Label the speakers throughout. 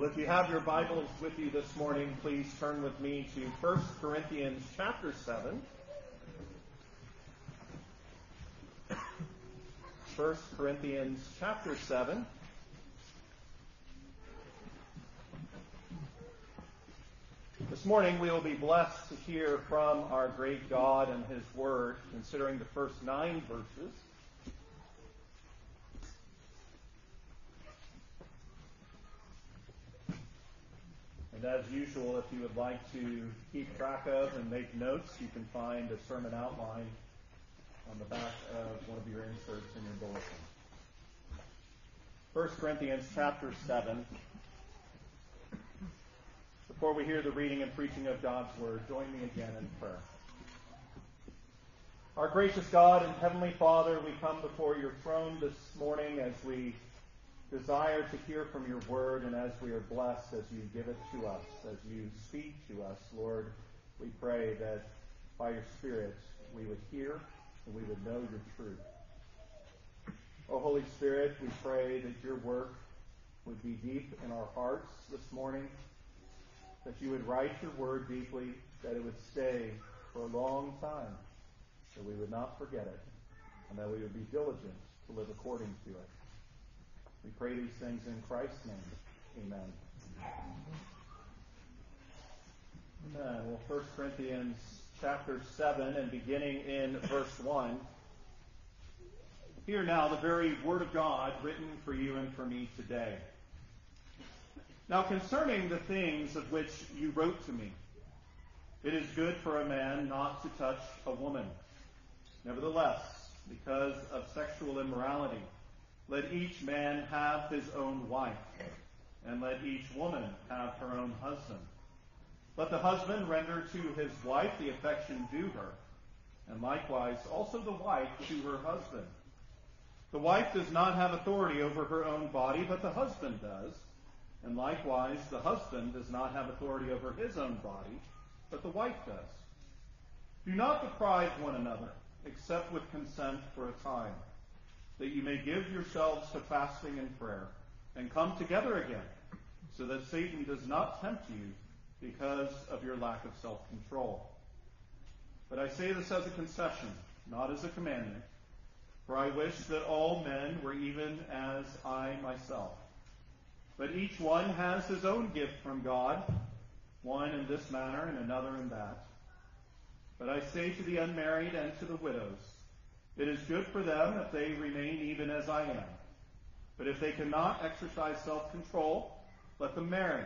Speaker 1: Well, if you have your Bibles with you this morning, please turn with me to 1 Corinthians chapter 7. 1 Corinthians chapter 7. This morning we will be blessed to hear from our great God and His Word, considering the first nine verses. And as usual, if you would like to keep track of and make notes, you can find a sermon outline on the back of one of your inserts in your bulletin. 1 Corinthians chapter 7. Before we hear the reading and preaching of God's Word, join me again in prayer. Our gracious God and Heavenly Father, we come before your throne this morning as we desire to hear from your word and as we are blessed as you give it to us, as you speak to us, Lord, we pray that by your Spirit we would hear and we would know your truth. O oh, Holy Spirit, we pray that your work would be deep in our hearts this morning, that you would write your word deeply, that it would stay for a long time, that we would not forget it, and that we would be diligent to live according to it. We pray these things in Christ's name. Amen. Amen. Well, 1 Corinthians chapter 7 and beginning in verse 1. Hear now the very word of God written for you and for me today. Now concerning the things of which you wrote to me, it is good for a man not to touch a woman. Nevertheless, because of sexual immorality, let each man have his own wife, and let each woman have her own husband. Let the husband render to his wife the affection due her, and likewise also the wife to her husband. The wife does not have authority over her own body, but the husband does. And likewise, the husband does not have authority over his own body, but the wife does. Do not deprive one another, except with consent for a time that you may give yourselves to fasting and prayer, and come together again, so that Satan does not tempt you because of your lack of self control. But I say this as a concession, not as a commandment, for I wish that all men were even as I myself. But each one has his own gift from God, one in this manner and another in that. But I say to the unmarried and to the widows, it is good for them if they remain even as I am. But if they cannot exercise self-control, let them marry.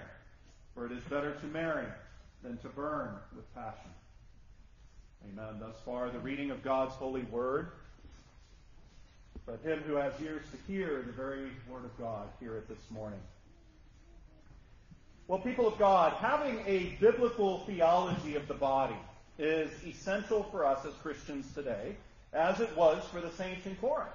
Speaker 1: For it is better to marry than to burn with passion. Amen. Thus far, the reading of God's holy word. But him who has ears to hear the very word of God, hear it this morning. Well, people of God, having a biblical theology of the body is essential for us as Christians today as it was for the saints in Corinth.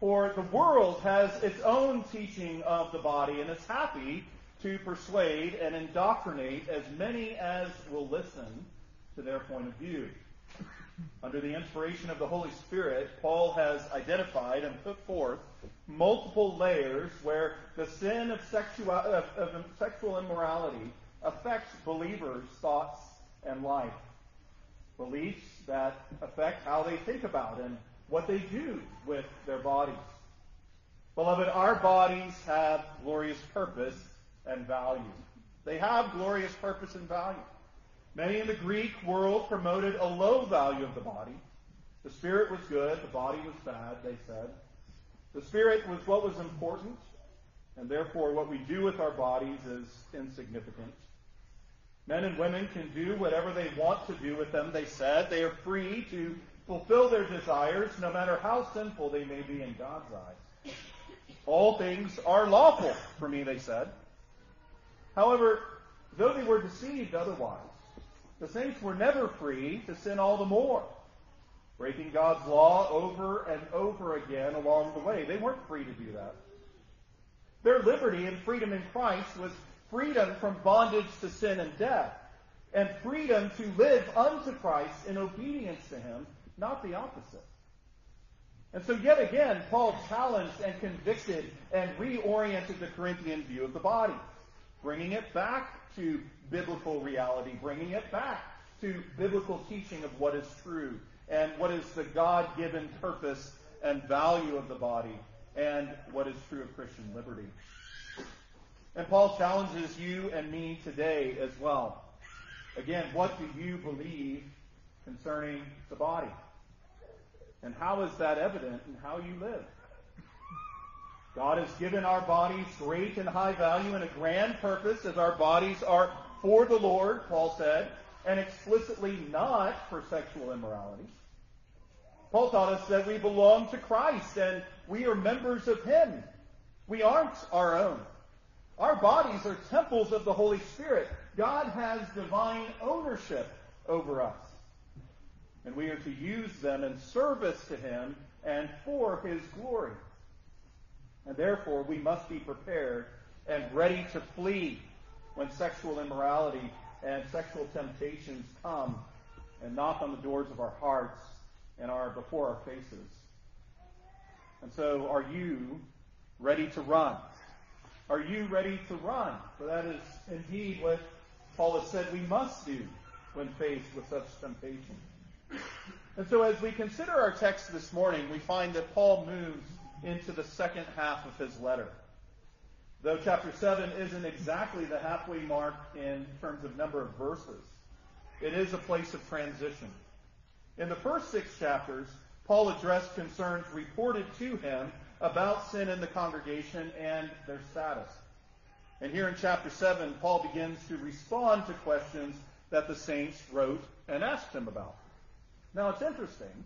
Speaker 1: For the world has its own teaching of the body and is happy to persuade and indoctrinate as many as will listen to their point of view. Under the inspiration of the Holy Spirit, Paul has identified and put forth multiple layers where the sin of, sexual, of, of sexual immorality affects believers' thoughts and life beliefs that affect how they think about and what they do with their bodies. Beloved, our bodies have glorious purpose and value. They have glorious purpose and value. Many in the Greek world promoted a low value of the body. The spirit was good, the body was bad, they said. The spirit was what was important, and therefore what we do with our bodies is insignificant. Men and women can do whatever they want to do with them, they said. They are free to fulfill their desires, no matter how sinful they may be in God's eyes. All things are lawful for me, they said. However, though they were deceived otherwise, the saints were never free to sin all the more, breaking God's law over and over again along the way. They weren't free to do that. Their liberty and freedom in Christ was freedom from bondage to sin and death, and freedom to live unto Christ in obedience to Him, not the opposite. And so, yet again, Paul challenged and convicted and reoriented the Corinthian view of the body. bringing it back to biblical reality, bringing it back to biblical teaching of what is true and what is the God given purpose and value of the body and what is true of Christian liberty. And Paul challenges you and me today as well. Again, what do you believe concerning the body? And how is that evident in how you live? God has given our bodies great and high value and a grand purpose as our bodies are for the Lord, Paul said, and explicitly not for sexual immorality. Paul taught us that we belong to Christ and we are members of Him. We aren't our own. Our bodies are temples of the Holy Spirit. God has divine ownership over us. And we are to use them in service to Him and for His glory. And therefore, we must be prepared and ready to flee when sexual immorality and sexual temptations come and knock on the doors of our hearts and are before our faces. And so, are you ready to run? Are you ready to run? For that is indeed what Paul has said we must do when faced with such temptation. And so, as we consider our text this morning, we find that Paul moves into the second half of his letter. Though chapter 7 isn't exactly the halfway mark in terms of number of verses, it is a place of transition. In the first six chapters, Paul addressed concerns reported to him about sin in the congregation and their status. And here in chapter 7, Paul begins to respond to questions that the saints wrote and asked him about. Now, it's interesting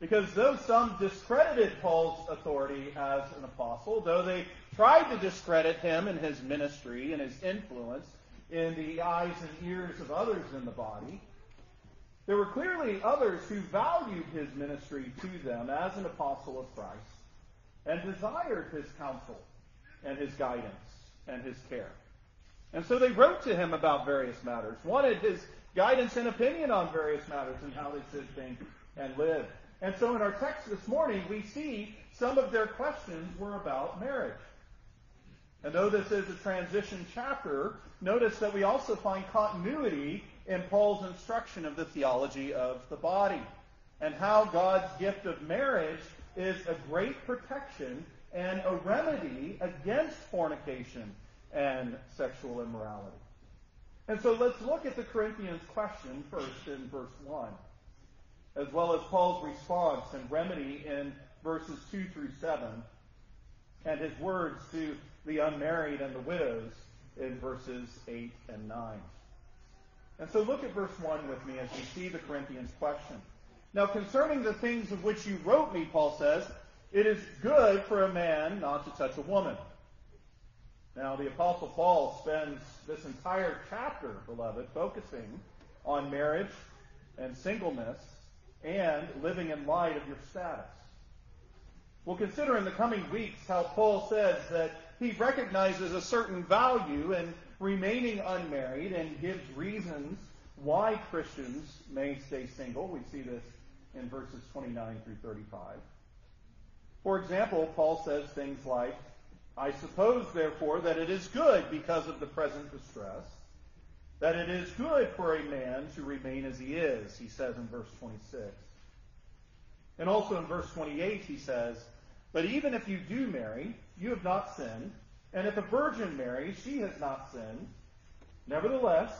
Speaker 1: because though some discredited Paul's authority as an apostle, though they tried to discredit him and his ministry and his influence in the eyes and ears of others in the body, there were clearly others who valued his ministry to them as an apostle of Christ and desired his counsel and his guidance and his care. And so they wrote to him about various matters, wanted his guidance and opinion on various matters and how they should think and live. And so in our text this morning, we see some of their questions were about marriage. And though this is a transition chapter, notice that we also find continuity in Paul's instruction of the theology of the body and how God's gift of marriage is a great protection and a remedy against fornication and sexual immorality. And so let's look at the Corinthians question first in verse 1 as well as Paul's response and remedy in verses 2 through 7, and his words to the unmarried and the widows in verses 8 and 9. And so look at verse 1 with me as we see the Corinthians question. Now, concerning the things of which you wrote me, Paul says, it is good for a man not to touch a woman. Now, the Apostle Paul spends this entire chapter, beloved, focusing on marriage and singleness and living in light of your status. We'll consider in the coming weeks how Paul says that he recognizes a certain value in remaining unmarried and gives reasons why Christians may stay single. We see this in verses 29 through 35. For example, Paul says things like, I suppose, therefore, that it is good because of the present distress that it is good for a man to remain as he is, he says in verse 26. And also in verse 28, he says, But even if you do marry, you have not sinned, and if a virgin marries, she has not sinned. Nevertheless,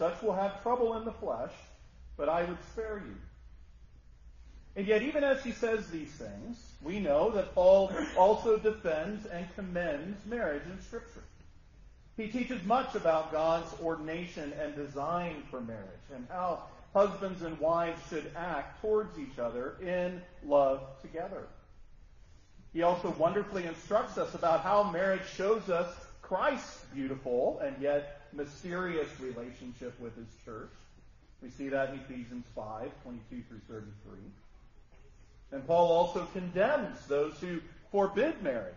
Speaker 1: such will have trouble in the flesh, but I would spare you. And yet, even as he says these things, we know that Paul also defends and commends marriage in Scripture. He teaches much about God's ordination and design for marriage and how husbands and wives should act towards each other in love together. He also wonderfully instructs us about how marriage shows us Christ's beautiful and yet mysterious relationship with his church. We see that in Ephesians 5, 22 through 33. And Paul also condemns those who forbid marriage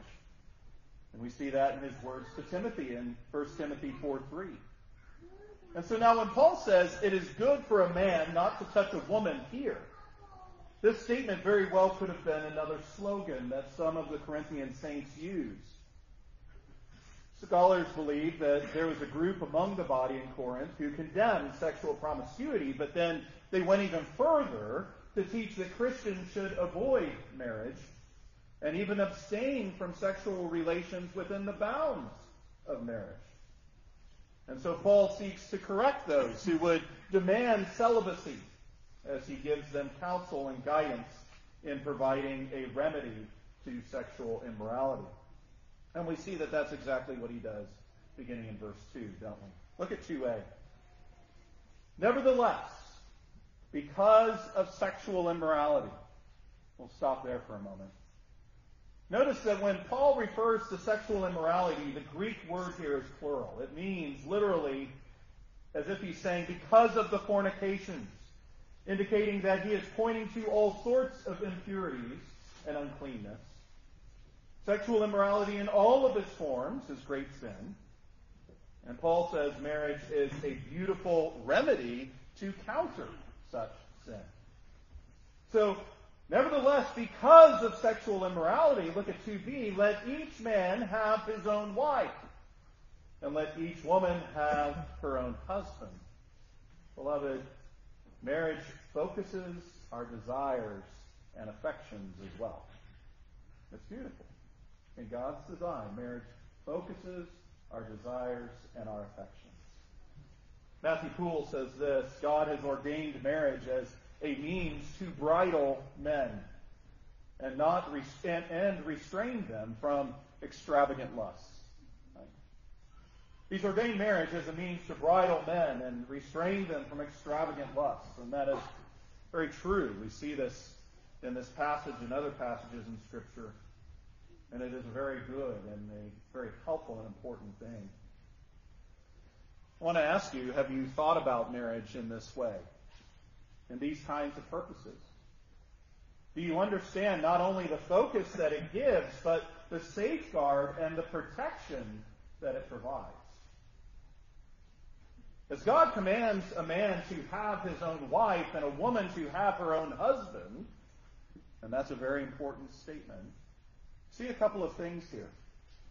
Speaker 1: and we see that in his words to Timothy in 1 Timothy 4 3. And so now when Paul says it is good for a man not to touch a woman here, this statement very well could have been another slogan that some of the Corinthian saints used. Scholars believe that there was a group among the body in Corinth who condemned sexual promiscuity, but then they went even further to teach that Christians should avoid marriage and even abstain from sexual relations within the bounds of marriage. And so Paul seeks to correct those who would demand celibacy as he gives them counsel and guidance in providing a remedy to sexual immorality. And we see that that's exactly what he does beginning in verse 2, don't we? Look at 2a. Nevertheless, because of sexual immorality, we'll stop there for a moment. Notice that when Paul refers to sexual immorality, the Greek word here is plural. It means literally as if he's saying because of the fornications, indicating that he is pointing to all sorts of impurities and uncleanness. Sexual immorality in all of its forms is great sin. And Paul says marriage is a beautiful remedy to counter such sin. So, nevertheless, because of sexual immorality, look at 2b, let each man have his own wife, and let each woman have her own husband. Beloved, marriage focuses our desires and affections as well. It's beautiful. In God's design, marriage focuses our desires and our affections. Matthew Poole says this God has ordained marriage as a means to bridle men and not and, and restrain them from extravagant lusts. He's ordained marriage as a means to bridle men and restrain them from extravagant lusts, and that is very true. We see this in this passage and other passages in Scripture and it is a very good and a very helpful and important thing. I want to ask you, have you thought about marriage in this way? In these kinds of purposes? Do you understand not only the focus that it gives, but the safeguard and the protection that it provides? As God commands a man to have his own wife and a woman to have her own husband, and that's a very important statement, see a couple of things here.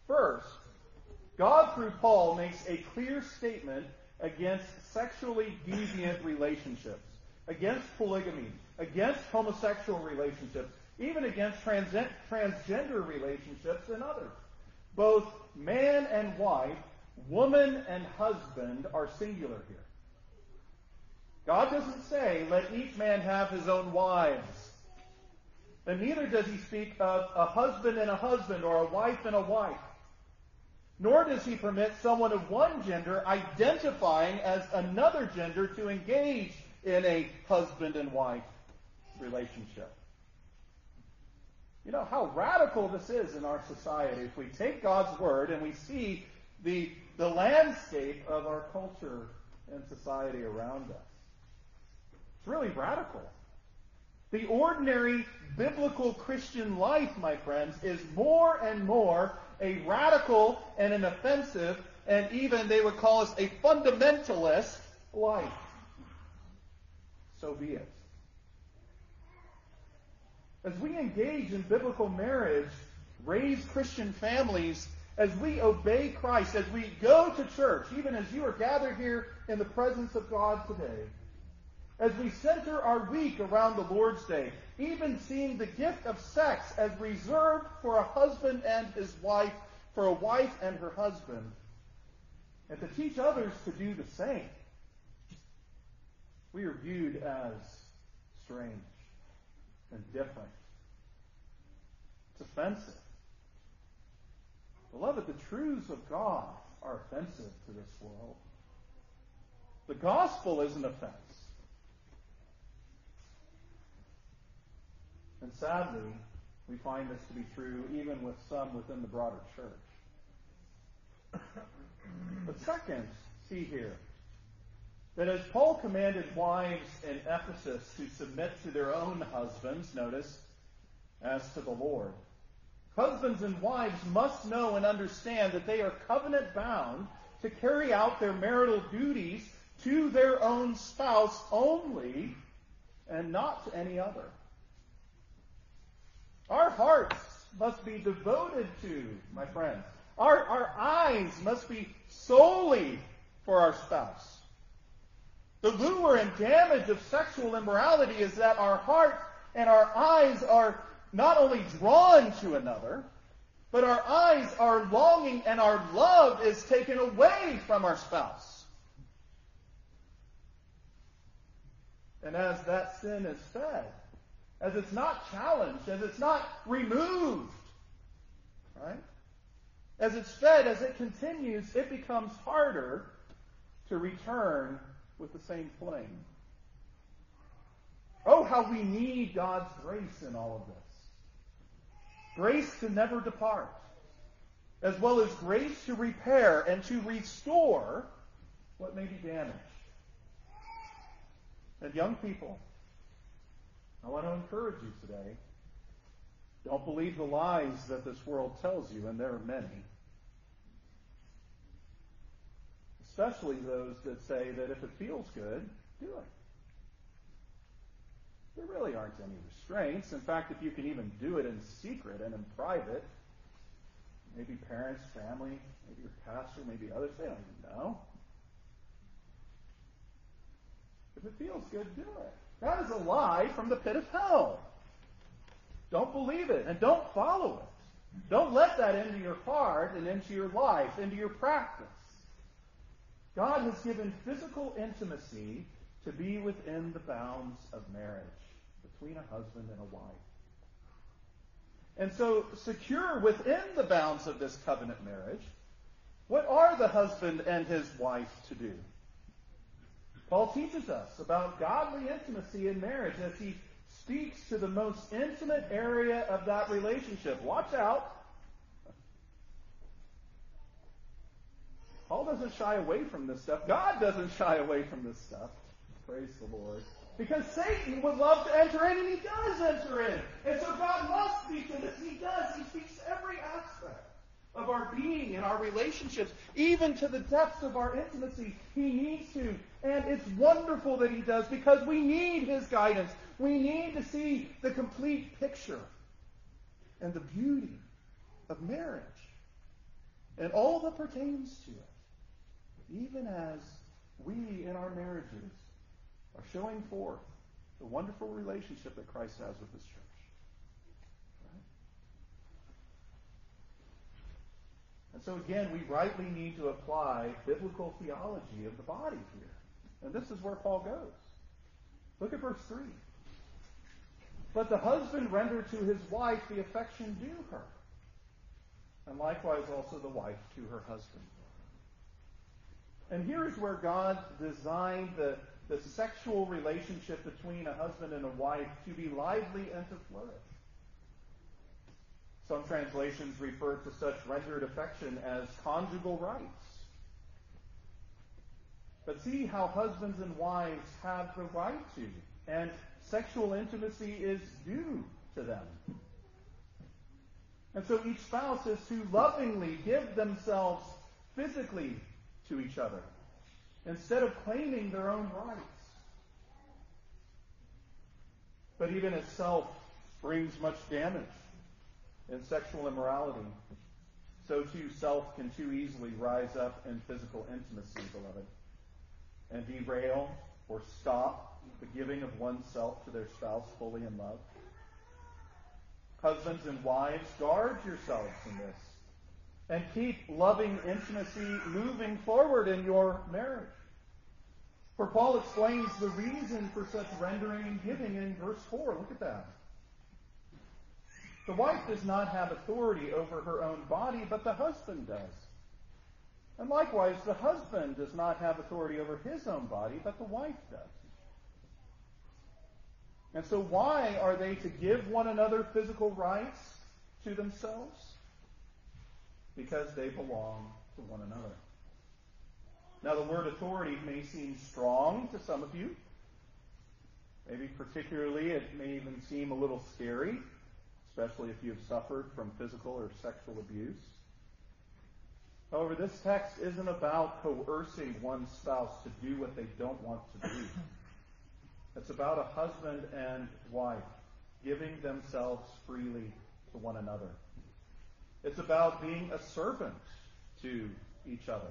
Speaker 1: First, God through Paul makes a clear statement against sexually deviant relationships, against polygamy, against homosexual relationships, even against trans- transgender relationships and others. Both man and wife, woman and husband are singular here. God doesn't say, let each man have his own wives and neither does he speak of a husband and a husband or a wife and a wife. Nor does he permit someone of one gender identifying as another gender to engage in a husband and wife relationship. You know how radical this is in our society if we take God's word and we see the, the landscape of our culture and society around us. It's really radical. The ordinary biblical Christian life, my friends, is more and more a radical and an offensive, and even they would call us a fundamentalist life. So be it. As we engage in biblical marriage, raise Christian families, as we obey Christ, as we go to church, even as you are gathered here in the presence of God today, as we center our week around the Lord's Day, even seeing the gift of sex as reserved for a husband and his wife, for a wife and her husband, and to teach others to do the same, we are viewed as strange and different. It's offensive. Beloved, the truths of God are offensive to this world. The gospel is an offense. And sadly, we find this to be true even with some within the broader church. but second, see here, that as Paul commanded wives in Ephesus to submit to their own husbands, notice, as to the Lord, husbands and wives must know and understand that they are covenant bound to carry out their marital duties to their own spouse only and not to any other. Our hearts must be devoted to, my friends, Our, our eyes must be solely for our spouse. The lure and damage of sexual immorality is that our hearts and our eyes are not only drawn to another, but our eyes are longing and our love is taken away from our spouse. And as that sin is fed, as it's not challenged, as it's not removed, right? As it's fed, as it continues, it becomes harder to return with the same flame. Oh, how we need God's grace in all of this. Grace to never depart, as well as grace to repair and to restore what may be damaged. And young people, I want to encourage you today. Don't believe the lies that this world tells you, and there are many. Especially those that say that if it feels good, do it. There really aren't any restraints. In fact, if you can even do it in secret and in private, maybe parents, family, maybe your pastor, maybe others, they don't even know. If it feels good, do it. That is a lie from the pit of hell. Don't believe it and don't follow it. Don't let that into your heart and into your life, into your practice. God has given physical intimacy to be within the bounds of marriage between a husband and a wife. And so, secure within the bounds of this covenant marriage, what are the husband and his wife to do? Paul teaches us about godly intimacy in marriage as he speaks to the most intimate area of that relationship. Watch out. Paul doesn't shy away from this stuff. God doesn't shy away from this stuff. Praise the Lord. Because Satan would love to enter in, and he does enter in. And so God must speak to this. He does. He speaks to every aspect of our being and our relationships, even to the depths of our intimacy. He needs to. And it's wonderful that he does because we need his guidance. We need to see the complete picture and the beauty of marriage and all that pertains to it, even as we in our marriages are showing forth the wonderful relationship that Christ has with his church. And so again, we rightly need to apply biblical theology of the body here. And this is where Paul goes. Look at verse 3. Let the husband render to his wife the affection due her, and likewise also the wife to her husband. And here is where God designed the, the sexual relationship between a husband and a wife to be lively and to flourish. Some translations refer to such rendered affection as conjugal rights. But see how husbands and wives have the right to, and sexual intimacy is due to them. And so each spouse is to lovingly give themselves physically to each other instead of claiming their own rights. But even as self brings much damage in sexual immorality, so too self can too easily rise up in physical intimacy, beloved, and derail or stop the giving of oneself to their spouse fully in love. Husbands and wives, guard yourselves in this and keep loving intimacy moving forward in your marriage. For Paul explains the reason for such rendering and giving in verse 4. Look at that. The wife does not have authority over her own body, but the husband does. And likewise, the husband does not have authority over his own body, but the wife does. And so, why are they to give one another physical rights to themselves? Because they belong to one another. Now, the word authority may seem strong to some of you. Maybe particularly it may even seem a little scary especially if you have suffered from physical or sexual abuse. However, this text isn't about coercing one spouse to do what they don't want to do. It's about a husband and wife giving themselves freely to one another. It's about being a servant to each other.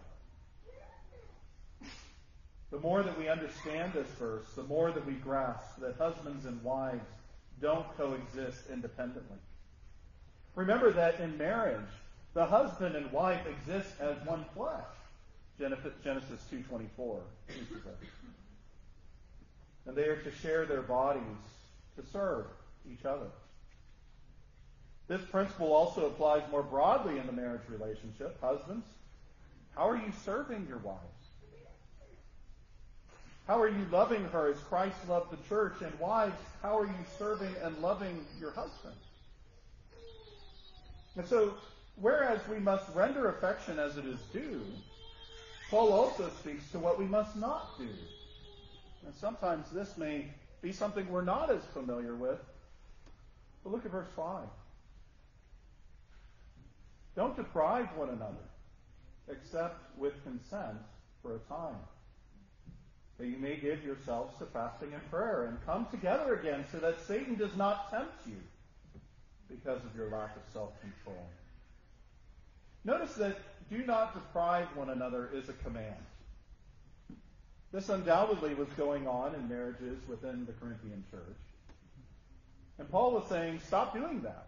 Speaker 1: The more that we understand this verse, the more that we grasp that husbands and wives don't coexist independently. Remember that in marriage, the husband and wife exist as one flesh. Genesis 2.24 And they are to share their bodies to serve each other. This principle also applies more broadly in the marriage relationship. Husbands, how are you serving your wives? How are you loving her as Christ loved the church? And wives, how are you serving and loving your husband? And so, whereas we must render affection as it is due, Paul also speaks to what we must not do. And sometimes this may be something we're not as familiar with. But look at verse 5. Don't deprive one another, except with consent for a time, that you may give yourselves to fasting and prayer, and come together again so that Satan does not tempt you because of your lack of self-control. Notice that do not deprive one another is a command. This undoubtedly was going on in marriages within the Corinthian church. And Paul was saying, stop doing that.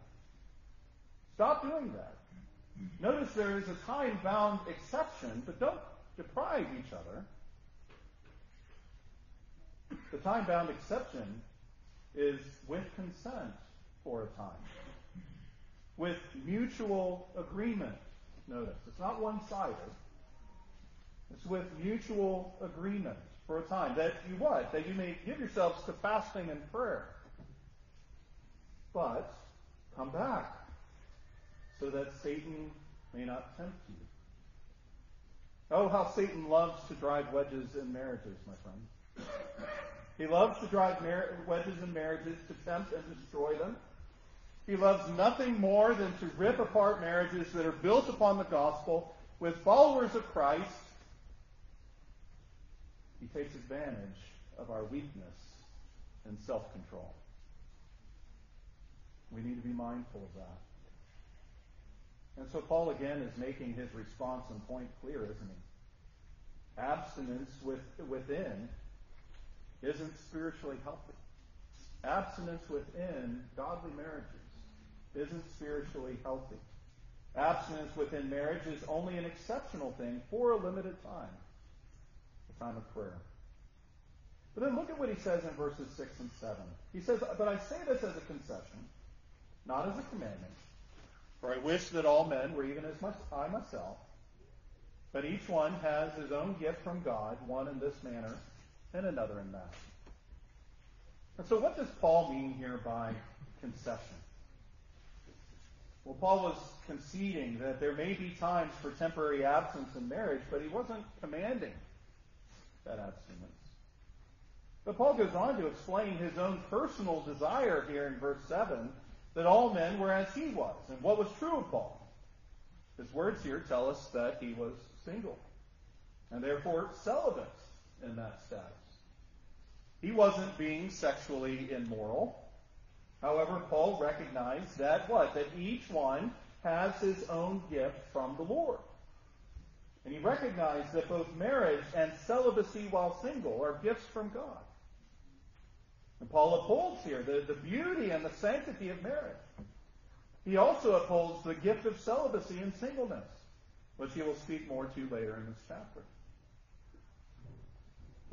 Speaker 1: Stop doing that. Notice there is a time bound exception, but don't deprive each other. The time bound exception is with consent for a time, with mutual agreement. Notice, it's not one sided. It's with mutual agreement for a time. That you what? That you may give yourselves to fasting and prayer. But come back so that Satan may not tempt you. Oh, how Satan loves to drive wedges in marriages, my friend. He loves to drive mar- wedges in marriages to tempt and destroy them. He loves nothing more than to rip apart marriages that are built upon the gospel with followers of Christ. He takes advantage of our weakness and self control. We need to be mindful of that. And so Paul again is making his response and point clear, isn't he? Abstinence with, within isn't spiritually healthy. Abstinence within godly marriages isn't spiritually healthy. Abstinence within marriage is only an exceptional thing for a limited time, a time of prayer. But then look at what he says in verses 6 and 7. He says, But I say this as a concession, not as a commandment for I wish that all men were even as much I myself. But each one has his own gift from God, one in this manner and another in that. And so what does Paul mean here by concession? Well, Paul was conceding that there may be times for temporary absence in marriage, but he wasn't commanding that abstinence. But Paul goes on to explain his own personal desire here in verse 7 that all men were as he was. And what was true of Paul? His words here tell us that he was single, and therefore celibate in that status. He wasn't being sexually immoral. However, Paul recognized that what? That each one has his own gift from the Lord. And he recognized that both marriage and celibacy while single are gifts from God. And Paul upholds here the, the beauty and the sanctity of marriage. He also upholds the gift of celibacy and singleness, which he will speak more to later in this chapter.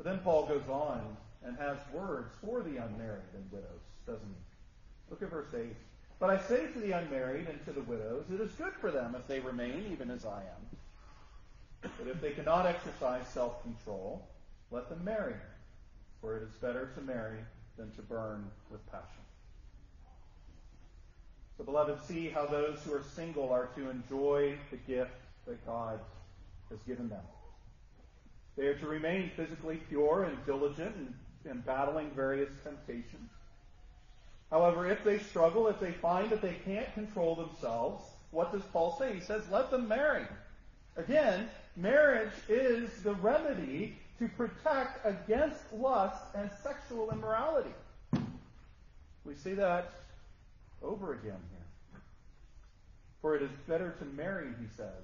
Speaker 1: But then Paul goes on and has words for the unmarried and widows, doesn't he? Look at verse 8. But I say to the unmarried and to the widows, it is good for them if they remain even as I am. But if they cannot exercise self control, let them marry, for it is better to marry than to burn with passion. So, beloved, see how those who are single are to enjoy the gift that God has given them. They are to remain physically pure and diligent in, in battling various temptations. However, if they struggle, if they find that they can't control themselves, what does Paul say? He says, let them marry. Again, marriage is the remedy to protect against lust and sexual immorality. We see that over again here. For it is better to marry, he says,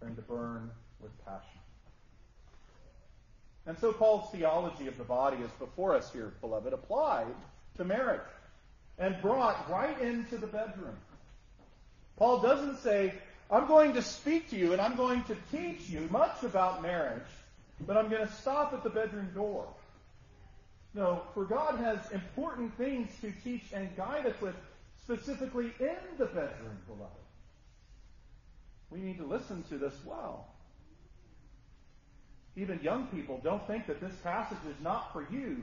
Speaker 1: than to burn with passion. And so Paul's theology of the body is before us here, beloved, applied to marriage and brought right into the bedroom. Paul doesn't say, I'm going to speak to you and I'm going to teach you much about marriage, but I'm going to stop at the bedroom door. No, for God has important things to teach and guide us with, specifically in the bedroom, beloved. We need to listen to this well. Even young people don't think that this passage is not for you.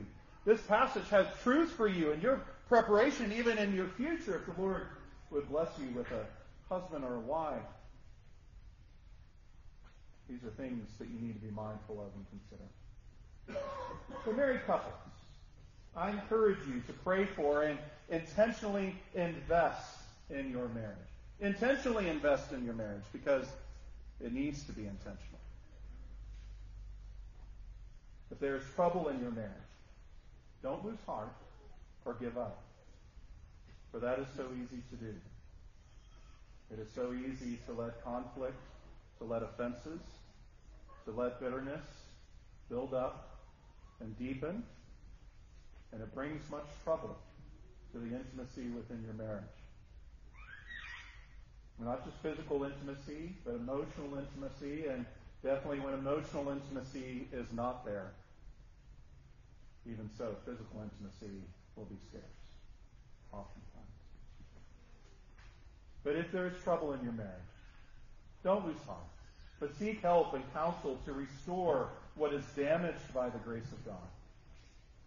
Speaker 1: This passage has truth for you and your preparation, even in your future, if the Lord would bless you with a husband or a wife. These are things that you need to be mindful of and consider. For married couples, I encourage you to pray for and intentionally invest in your marriage. Intentionally invest in your marriage because it needs to be intentional. If there's trouble in your marriage, don't lose heart or give up. For that is so easy to do. It is so easy to let conflict, to let offenses, to let bitterness build up and deepen, and it brings much trouble to the intimacy within your marriage. Not just physical intimacy, but emotional intimacy, and definitely when emotional intimacy is not there. Even so, physical intimacy will be scarce, oftentimes. But if there is trouble in your marriage, don't lose heart, but seek help and counsel to restore what is damaged by the grace of God.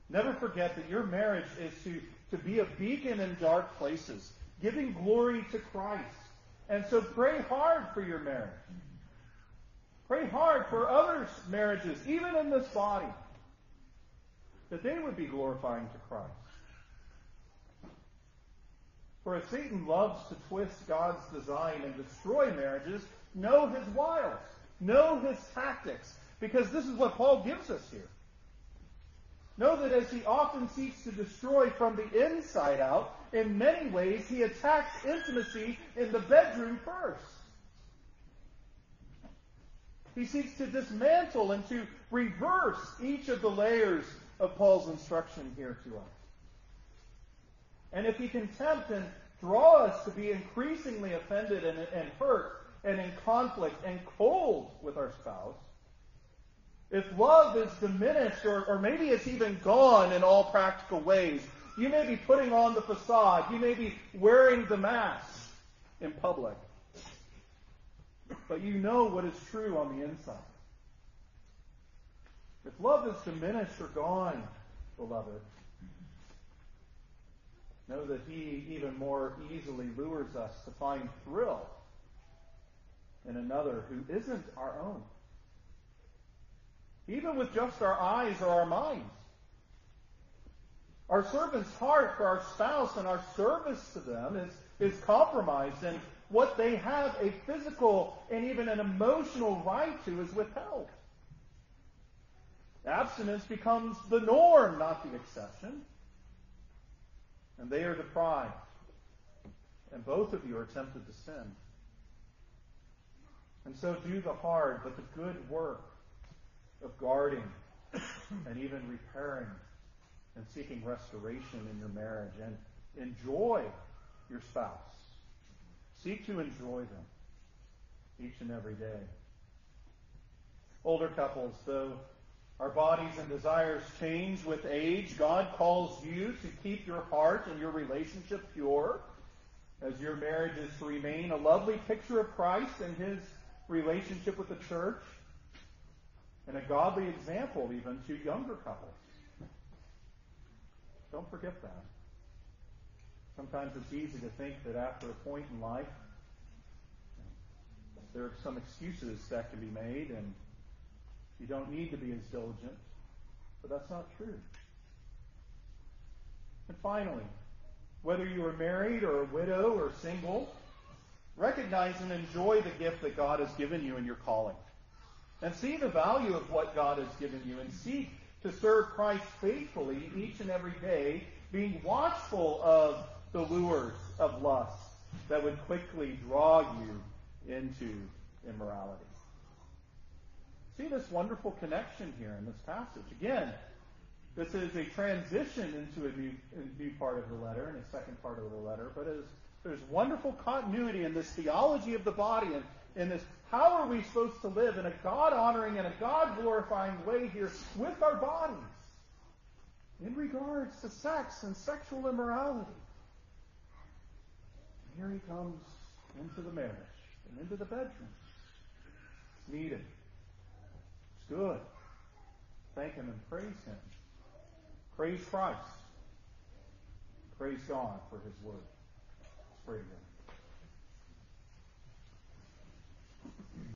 Speaker 1: Never forget that your marriage is to, to be a beacon in dark places, giving glory to Christ. And so pray hard for your marriage. Pray hard for others' marriages, even in this body that they would be glorifying to Christ. For as Satan loves to twist God's design and destroy marriages, know his wiles, know his tactics, because this is what Paul gives us here. Know that as he often seeks to destroy from the inside out, in many ways he attacks intimacy in the bedroom first. He seeks to dismantle and to reverse each of the layers of Paul's instruction here to us. And if he can tempt and draw us to be increasingly offended and, and hurt and in conflict and cold with our spouse, if love is diminished or, or maybe it's even gone in all practical ways, you may be putting on the facade, you may be wearing the mask in public, but you know what is true on the inside. If love is diminished or gone, beloved, know that He even more easily lures us to find thrill in another who isn't our own. Even with just our eyes or our minds. Our servant's heart for our spouse and our service to them is, is compromised, and what they have a physical and even an emotional right to is withheld. Abstinence becomes the norm, not the exception. And they are deprived. And both of you are tempted to sin. And so do the hard but the good work of guarding and even repairing and seeking restoration in your marriage and enjoy your spouse. Seek to enjoy them each and every day. Older couples, though our bodies and desires change with age. God calls you to keep your heart and your relationship pure as your marriage is to remain a lovely picture of Christ and his relationship with the church and a godly example even to younger couples. Don't forget that. Sometimes it's easy to think that after a point in life, there are some excuses that can be made and you don't need to be as diligent, but that's not true. And finally, whether you are married or a widow or single, recognize and enjoy the gift that God has given you in your calling. And see the value of what God has given you and seek to serve Christ faithfully each and every day, being watchful of the lures of lust that would quickly draw you into immorality. See this wonderful connection here in this passage. Again, this is a transition into a new, a new part of the letter, and a second part of the letter, but is, there's wonderful continuity in this theology of the body and in this how are we supposed to live in a God honoring and a God glorifying way here with our bodies in regards to sex and sexual immorality here he comes into the marriage and into the bedroom. It's needed. It's good. Thank him and praise him. Praise Christ. Praise God for his word. Let's pray again.